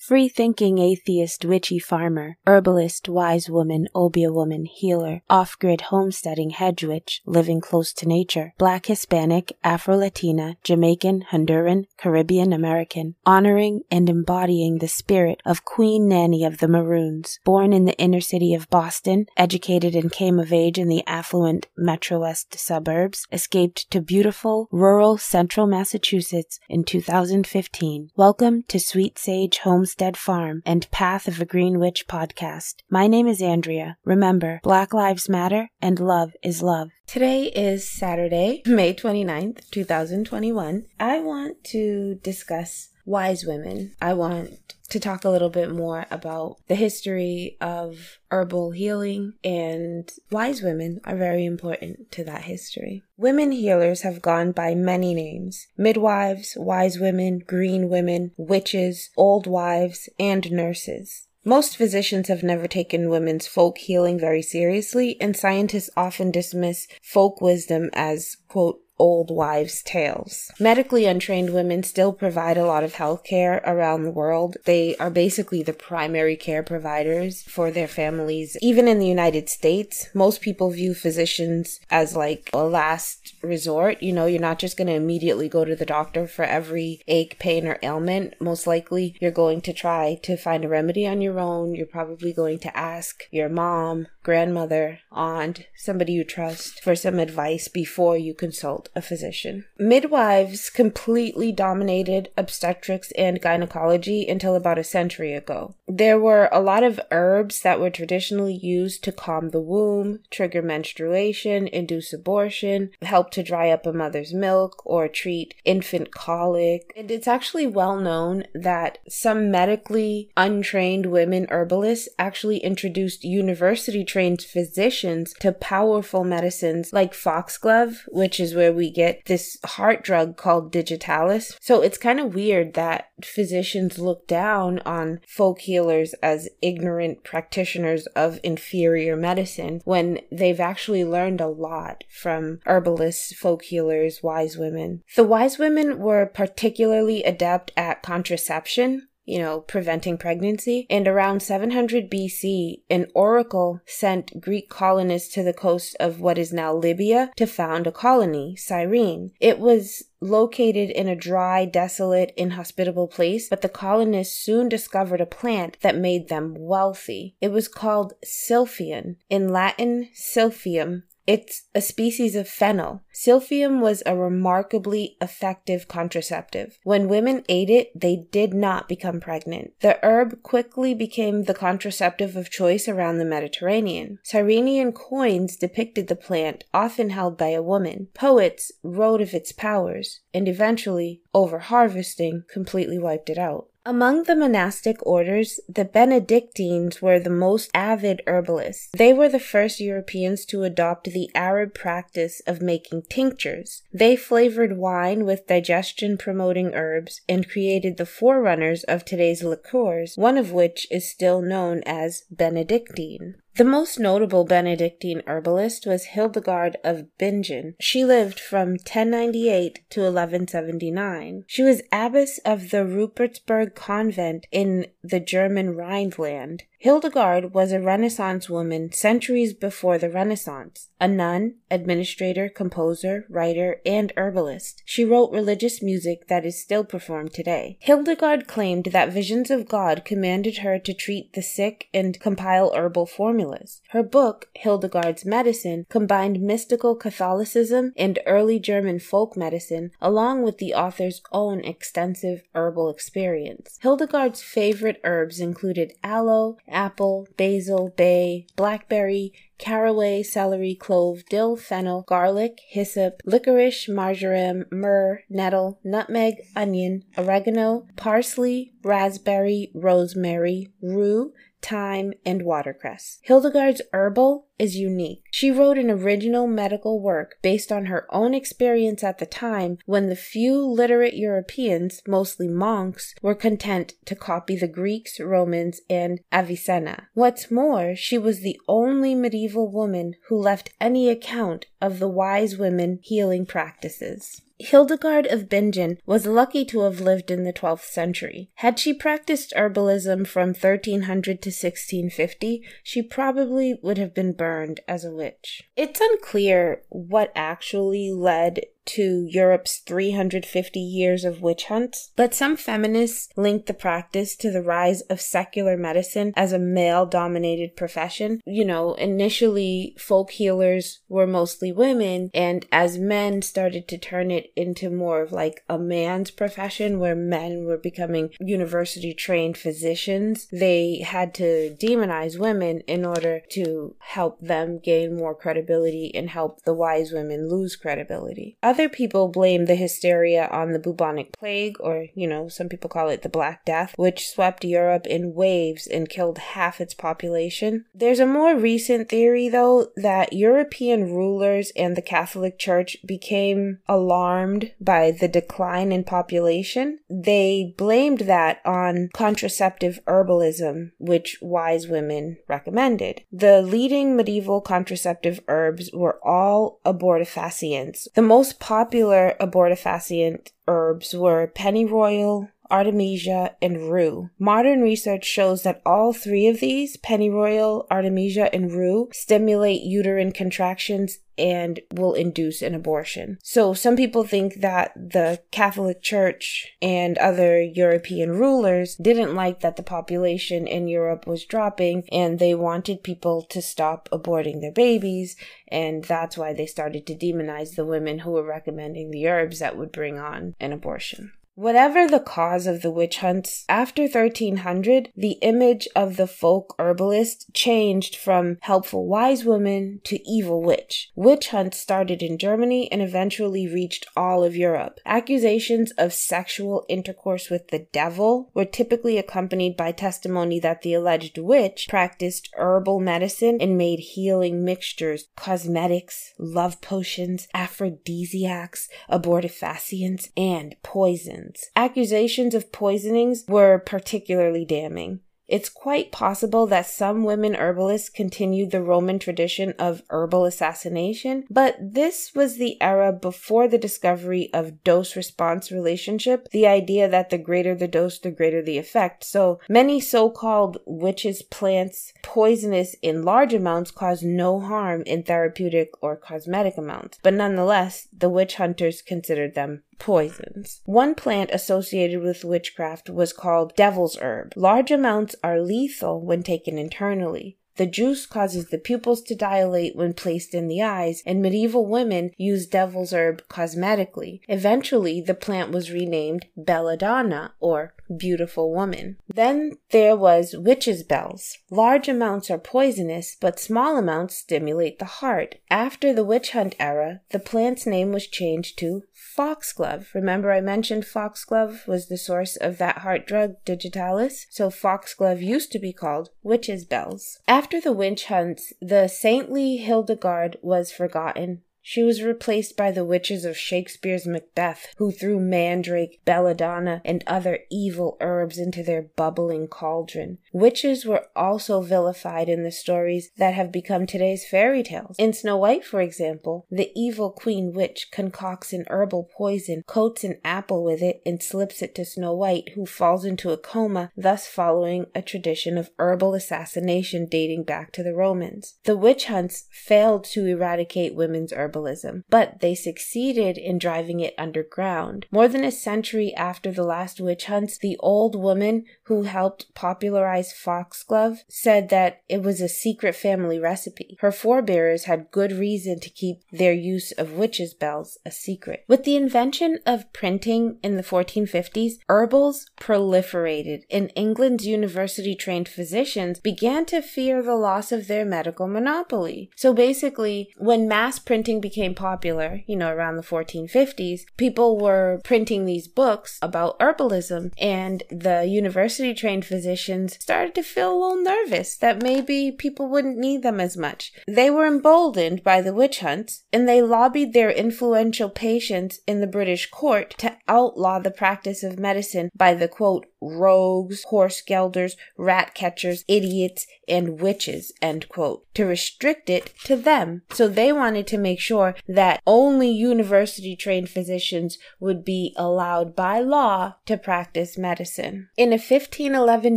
Free thinking atheist witchy farmer, herbalist wise woman obeah woman healer, off grid homesteading hedge witch, living close to nature, black Hispanic, Afro Latina, Jamaican, Honduran, Caribbean American, honoring and embodying the spirit of Queen Nanny of the Maroons, born in the inner city of Boston, educated and came of age in the affluent Metro West suburbs, escaped to beautiful rural central Massachusetts in 2015. Welcome to Sweet Sage Homestead Farm and Path of a Green Witch podcast. My name is Andrea. Remember, Black Lives Matter and love is love. Today is Saturday, May 29th, 2021. I want to discuss wise women. I want to talk a little bit more about the history of herbal healing, and wise women are very important to that history. Women healers have gone by many names midwives, wise women, green women, witches, old wives, and nurses. Most physicians have never taken women's folk healing very seriously, and scientists often dismiss folk wisdom as, quote, old wives' tales. Medically untrained women still provide a lot of health care around the world. They are basically the primary care providers for their families. Even in the United States, most people view physicians as like a last resort. You know, you're not just going to immediately go to the doctor for every ache, pain, or ailment. Most likely, you're going to try to find a remedy on your own. You're probably going to ask your mom, grandmother, aunt, somebody you trust for some advice before you consult a physician. Midwives completely dominated obstetrics and gynecology until about a century ago. There were a lot of herbs that were traditionally used to calm the womb, trigger menstruation, induce abortion, help to dry up a mother's milk, or treat infant colic. And it's actually well known that some medically untrained women herbalists actually introduced university trained physicians to powerful medicines like foxglove, which is where we get this heart drug called digitalis. So it's kind of weird that physicians look down on folk healers as ignorant practitioners of inferior medicine when they've actually learned a lot from herbalists, folk healers, wise women. The wise women were particularly adept at contraception, you know, preventing pregnancy. And around 700 BC, an oracle sent Greek colonists to the coast of what is now Libya to found a colony, Cyrene. It was located in a dry, desolate, inhospitable place, but the colonists soon discovered a plant that made them wealthy. It was called Silphion, in Latin Silphium, it's a species of fennel. Silphium was a remarkably effective contraceptive. When women ate it, they did not become pregnant. The herb quickly became the contraceptive of choice around the Mediterranean. Cyrenian coins depicted the plant, often held by a woman. Poets wrote of its powers, and eventually, over harvesting, completely wiped it out. Among the monastic orders, the Benedictines were the most avid herbalists. They were the first Europeans to adopt the Arab practice of making tinctures. They flavored wine with digestion promoting herbs and created the forerunners of today's liqueurs, one of which is still known as Benedictine. The most notable Benedictine herbalist was Hildegard of Bingen. She lived from 1098 to 1179. She was abbess of the Rupertsberg convent in the German Rhineland. Hildegard was a Renaissance woman centuries before the Renaissance, a nun, administrator, composer, writer, and herbalist. She wrote religious music that is still performed today. Hildegard claimed that visions of God commanded her to treat the sick and compile herbal formulas. Her book, Hildegard's Medicine, combined mystical Catholicism and early German folk medicine, along with the author's own extensive herbal experience. Hildegard's favorite herbs included aloe, apple, basil, bay, blackberry, caraway, celery, clove, dill, fennel, garlic, hyssop, licorice, marjoram, myrrh, nettle, nutmeg, onion, oregano, parsley, raspberry, rosemary, rue, thyme, and watercress. Hildegard's herbal is unique. She wrote an original medical work based on her own experience at the time when the few literate Europeans, mostly monks, were content to copy the Greeks, Romans, and Avicenna. What's more, she was the only medieval woman who left any account of the wise women healing practices. Hildegard of Bingen was lucky to have lived in the 12th century. Had she practiced herbalism from 1300 to 1650, she probably would have been burned as a witch. It's unclear what actually led to Europe's 350 years of witch hunts, but some feminists link the practice to the rise of secular medicine as a male dominated profession. You know, initially folk healers were mostly women, and as men started to turn it into more of like a man's profession where men were becoming university trained physicians, they had to demonize women in order to help them gain more credibility and help the wise women lose credibility. Other people blame the hysteria on the bubonic plague, or, you know, some people call it the Black Death, which swept Europe in waves and killed half its population. There's a more recent theory, though, that European rulers and the Catholic Church became alarmed by the decline in population. They blamed that on contraceptive herbalism, which wise women recommended. The leading medieval contraceptive herbs were all abortifacients. The most popular abortifacient herbs were pennyroyal, artemisia, and rue. Modern research shows that all three of these, pennyroyal, artemisia, and rue, stimulate uterine contractions and will induce an abortion. So some people think that the Catholic Church and other European rulers didn't like that the population in Europe was dropping and they wanted people to stop aborting their babies and that's why they started to demonize the women who were recommending the herbs that would bring on an abortion. Whatever the cause of the witch hunts, after 1300, the image of the folk herbalist changed from helpful wise woman to evil witch. Witch hunts started in Germany and eventually reached all of Europe. Accusations of sexual intercourse with the devil were typically accompanied by testimony that the alleged witch practiced herbal medicine and made healing mixtures, cosmetics, love potions, aphrodisiacs, abortifacients, and poisons. Accusations of poisonings were particularly damning. It's quite possible that some women herbalists continued the Roman tradition of herbal assassination, but this was the era before the discovery of dose response relationship, the idea that the greater the dose, the greater the effect. So many so called witches' plants, poisonous in large amounts, cause no harm in therapeutic or cosmetic amounts, but nonetheless, the witch hunters considered them poisons. One plant associated with witchcraft was called devil's herb. Large amounts are lethal when taken internally. The juice causes the pupils to dilate when placed in the eyes, and medieval women used devil's herb cosmetically. Eventually, the plant was renamed belladonna, or beautiful woman. Then there was witches' bells. Large amounts are poisonous, but small amounts stimulate the heart. After the witch hunt era, the plant's name was changed to foxglove. Remember, I mentioned foxglove was the source of that heart drug, digitalis? So, foxglove used to be called witches' bells. After the witch hunts, the saintly Hildegard was forgotten. She was replaced by the witches of Shakespeare's Macbeth, who threw mandrake, belladonna, and other evil herbs into their bubbling cauldron. Witches were also vilified in the stories that have become today's fairy tales. In Snow White, for example, the evil queen witch concocts an herbal poison, coats an apple with it, and slips it to Snow White, who falls into a coma, thus following a tradition of herbal assassination dating back to the Romans. The witch hunts failed to eradicate women's herbal herbalism, but they succeeded in driving it underground. More than a century after the last witch hunts, the old woman who helped popularize foxglove said that it was a secret family recipe. Her forebears had good reason to keep their use of witches' bells a secret. With the invention of printing in the 1450s, herbals proliferated, and England's university trained physicians began to fear the loss of their medical monopoly. So basically, when mass printing became popular, you know, around the 1450s, people were printing these books about herbalism, and the university trained physicians started to feel a little nervous that maybe people wouldn't need them as much. They were emboldened by the witch hunts, and they lobbied their influential patients in the British court to outlaw the practice of medicine by the quote, rogues, horse gelders, rat catchers, idiots, and witches, end quote, to restrict it to them. So they wanted to make sure sure that only university trained physicians would be allowed by law to practice medicine. In a 1511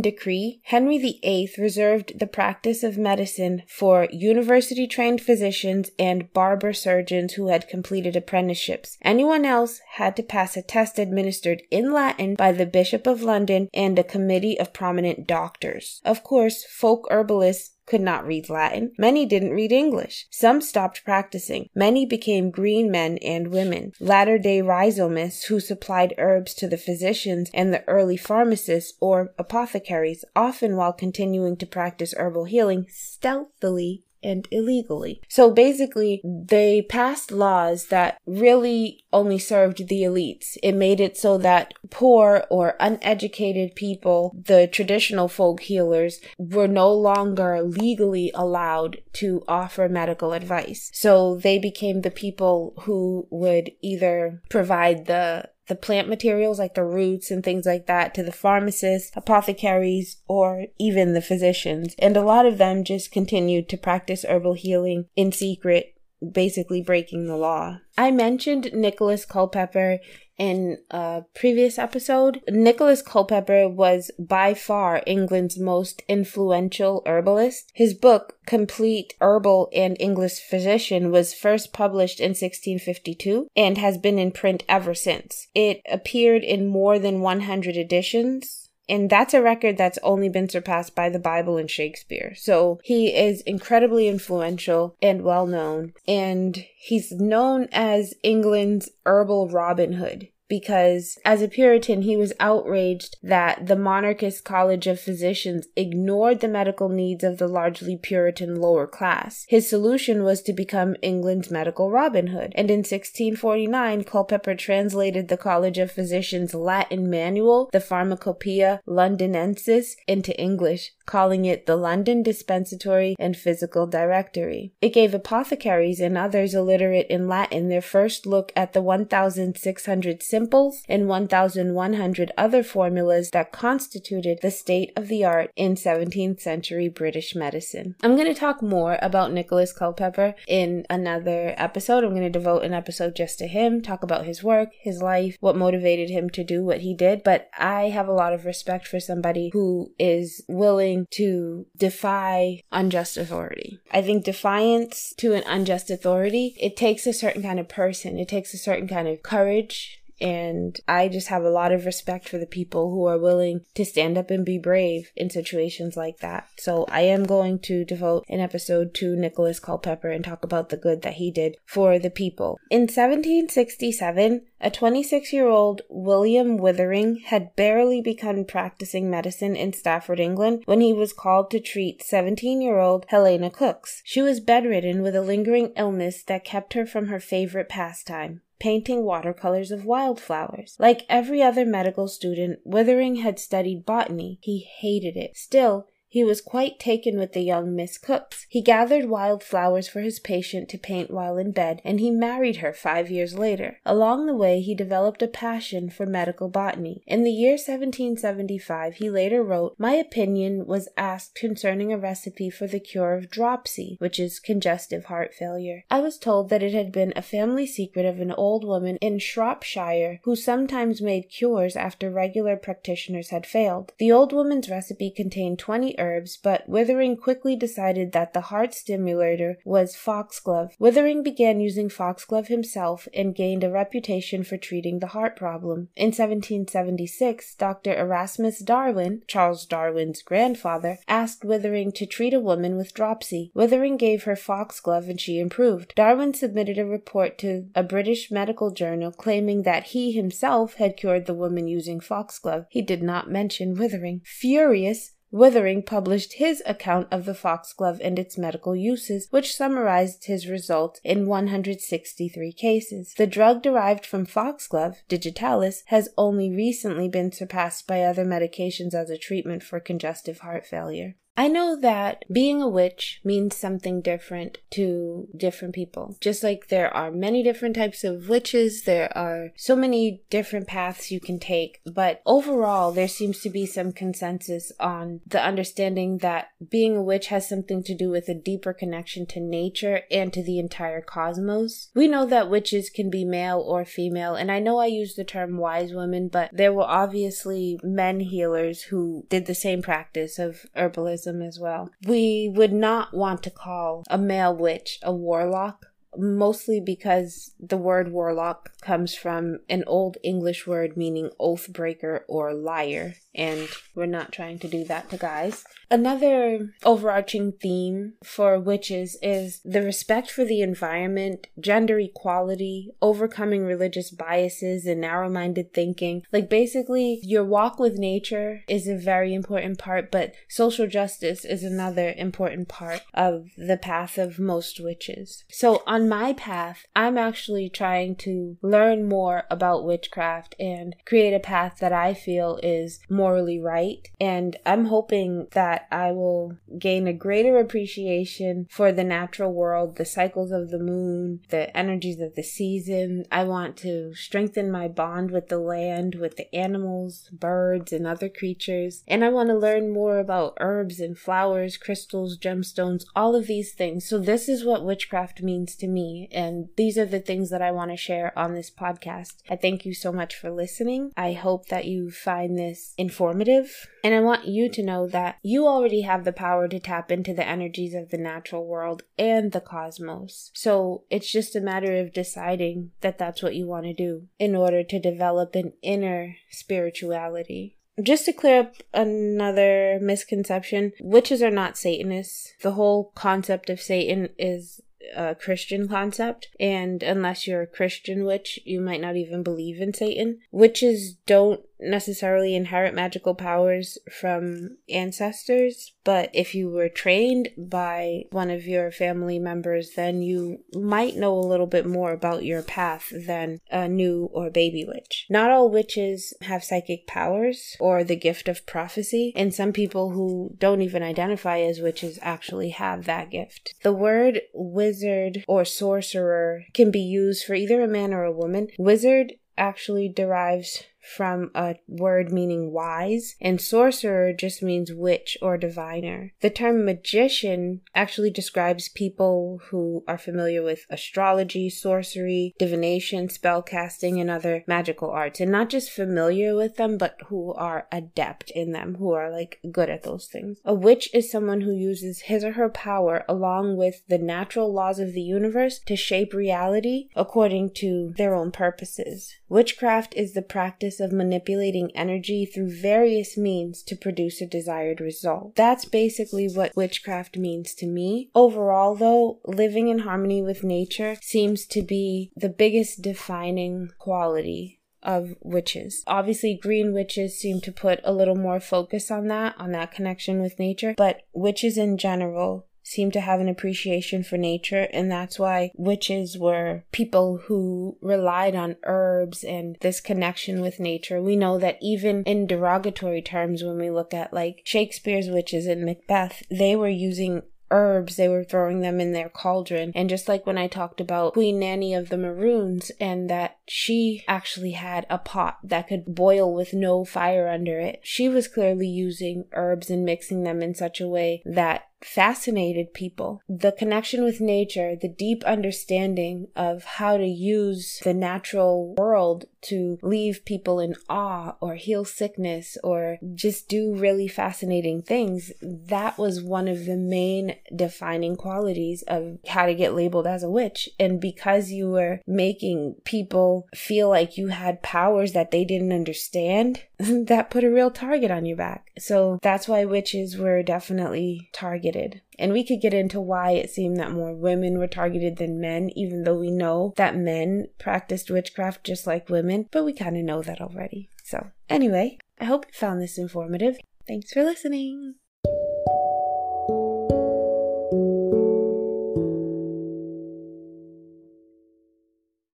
decree, Henry VIII reserved the practice of medicine for university trained physicians and barber surgeons who had completed apprenticeships. Anyone else had to pass a test administered in Latin by the Bishop of London and a committee of prominent doctors. Of course, folk herbalists could not read Latin. Many didn't read English. Some stopped practicing. Many became green men and women. Latter day rhizotomists who supplied herbs to the physicians and the early pharmacists or apothecaries, often while continuing to practice herbal healing stealthily and illegally. So basically, they passed laws that really only served the elites. It made it so that poor or uneducated people, the traditional folk healers, were no longer legally allowed to offer medical advice. So they became the people who would either provide the the plant materials like the roots and things like that to the pharmacists, apothecaries, or even the physicians. And a lot of them just continued to practice herbal healing in secret, basically breaking the law. I mentioned Nicholas Culpeper in a previous episode. Nicholas Culpeper was by far England's most influential herbalist. His book, Complete Herbal and English Physician, was first published in 1652 and has been in print ever since. It appeared in more than 100 editions and that's a record that's only been surpassed by the Bible and Shakespeare. So he is incredibly influential and well known. And he's known as England's herbal Robin Hood because as a Puritan, he was outraged that the monarchist College of Physicians ignored the medical needs of the largely Puritan lower class. His solution was to become England's medical Robin Hood, and in 1649, Culpeper translated the College of Physicians' Latin manual, the Pharmacopoeia Londinensis, into English, calling it the London Dispensatory and Physical Directory. It gave apothecaries and others illiterate in Latin their first look at the 1,600 simples and 1,100 other formulas that constituted the state of the art in 17th century British medicine. I'm going to talk more about Nicholas Culpeper in another episode. I'm going to devote an episode just to him, talk about his work, his life, what motivated him to do what he did. But I have a lot of respect for somebody who is willing willing to defy unjust authority. I think defiance to an unjust authority, it takes a certain kind of person. It takes a certain kind of courage and I just have a lot of respect for the people who are willing to stand up and be brave in situations like that. So I am going to devote an episode to Nicholas Culpeper and talk about the good that he did for the people. In 1767, a 26 year old William Withering had barely begun practicing medicine in Stafford, England, when he was called to treat 17 year old Helena Cookes. She was bedridden with a lingering illness that kept her from her favorite pastime painting watercolors of wildflowers. Like every other medical student, Withering had studied botany. He hated it. Still, he was quite taken with the young Miss Cookes. He gathered wild flowers for his patient to paint while in bed, and he married her five years later. Along the way, he developed a passion for medical botany. In the year 1775, he later wrote, My opinion was asked concerning a recipe for the cure of dropsy, which is congestive heart failure. I was told that it had been a family secret of an old woman in Shropshire who sometimes made cures after regular practitioners had failed. The old woman's recipe contained 20 herbs, but Withering quickly decided that the heart stimulator was foxglove. Withering began using foxglove himself and gained a reputation for treating the heart problem. In 1776, Dr. Erasmus Darwin, Charles Darwin's grandfather, asked Withering to treat a woman with dropsy. Withering gave her foxglove and she improved. Darwin submitted a report to a British medical journal claiming that he himself had cured the woman using foxglove. He did not mention Withering. Furious, Withering published his account of the foxglove and its medical uses, which summarized his results in 163 cases. The drug derived from foxglove, digitalis, has only recently been surpassed by other medications as a treatment for congestive heart failure. I know that being a witch means something different to different people. Just like there are many different types of witches, there are so many different paths you can take. But overall, there seems to be some consensus on the understanding that being a witch has something to do with a deeper connection to nature and to the entire cosmos. We know that witches can be male or female, and I know I use the term wise women, but there were obviously men healers who did the same practice of herbalism as well. We would not want to call a male witch a warlock mostly because the word warlock comes from an old English word meaning oath breaker or liar and we're not trying to do that to guys. Another overarching theme for witches is the respect for the environment, gender equality, overcoming religious biases and narrow minded thinking. Like, basically, your walk with nature is a very important part, but social justice is another important part of the path of most witches. So, on my path, I'm actually trying to learn more about witchcraft and create a path that I feel is more morally right. And I'm hoping that I will gain a greater appreciation for the natural world, the cycles of the moon, the energies of the season. I want to strengthen my bond with the land, with the animals, birds, and other creatures. And I want to learn more about herbs and flowers, crystals, gemstones, all of these things. So, this is what witchcraft means to me. And these are the things that I want to share on this podcast. I thank you so much for listening. I hope that you find this informative informative. And I want you to know that you already have the power to tap into the energies of the natural world and the cosmos. So it's just a matter of deciding that that's what you want to do in order to develop an inner spirituality. Just to clear up another misconception, witches are not Satanists. The whole concept of Satan is a Christian concept, and unless you're a Christian witch, you might not even believe in Satan. Witches don't necessarily inherit magical powers from ancestors, but if you were trained by one of your family members, then you might know a little bit more about your path than a new or baby witch. Not all witches have psychic powers or the gift of prophecy, and some people who don't even identify as witches actually have that gift. The word wizard or sorcerer can be used for either a man or a woman. Wizard actually derives from a word meaning wise, and sorcerer just means witch or diviner. The term magician actually describes people who are familiar with astrology, sorcery, divination, spellcasting, and other magical arts, and not just familiar with them, but who are adept in them, who are like good at those things. A witch is someone who uses his or her power along with the natural laws of the universe to shape reality according to their own purposes. Witchcraft is the practice practice of manipulating energy through various means to produce a desired result. That's basically what witchcraft means to me. Overall, though, living in harmony with nature seems to be the biggest defining quality of witches. Obviously, green witches seem to put a little more focus on that, on that connection with nature, but witches in general seem to have an appreciation for nature, and that's why witches were people who relied on herbs and this connection with nature. We know that even in derogatory terms, when we look at like Shakespeare's witches in Macbeth, they were using herbs, they were throwing them in their cauldron. And just like when I talked about Queen Nanny of the Maroons, and that she actually had a pot that could boil with no fire under it, she was clearly using herbs and mixing them in such a way that fascinated people. The connection with nature, the deep understanding of how to use the natural world to leave people in awe or heal sickness or just do really fascinating things, that was one of the main defining qualities of how to get labeled as a witch. And because you were making people feel like you had powers that they didn't understand, that put a real target on your back. So that's why witches were definitely targeted. And we could get into why it seemed that more women were targeted than men, even though we know that men practiced witchcraft just like women, but we kind of know that already. So, anyway, I hope you found this informative. Thanks for listening.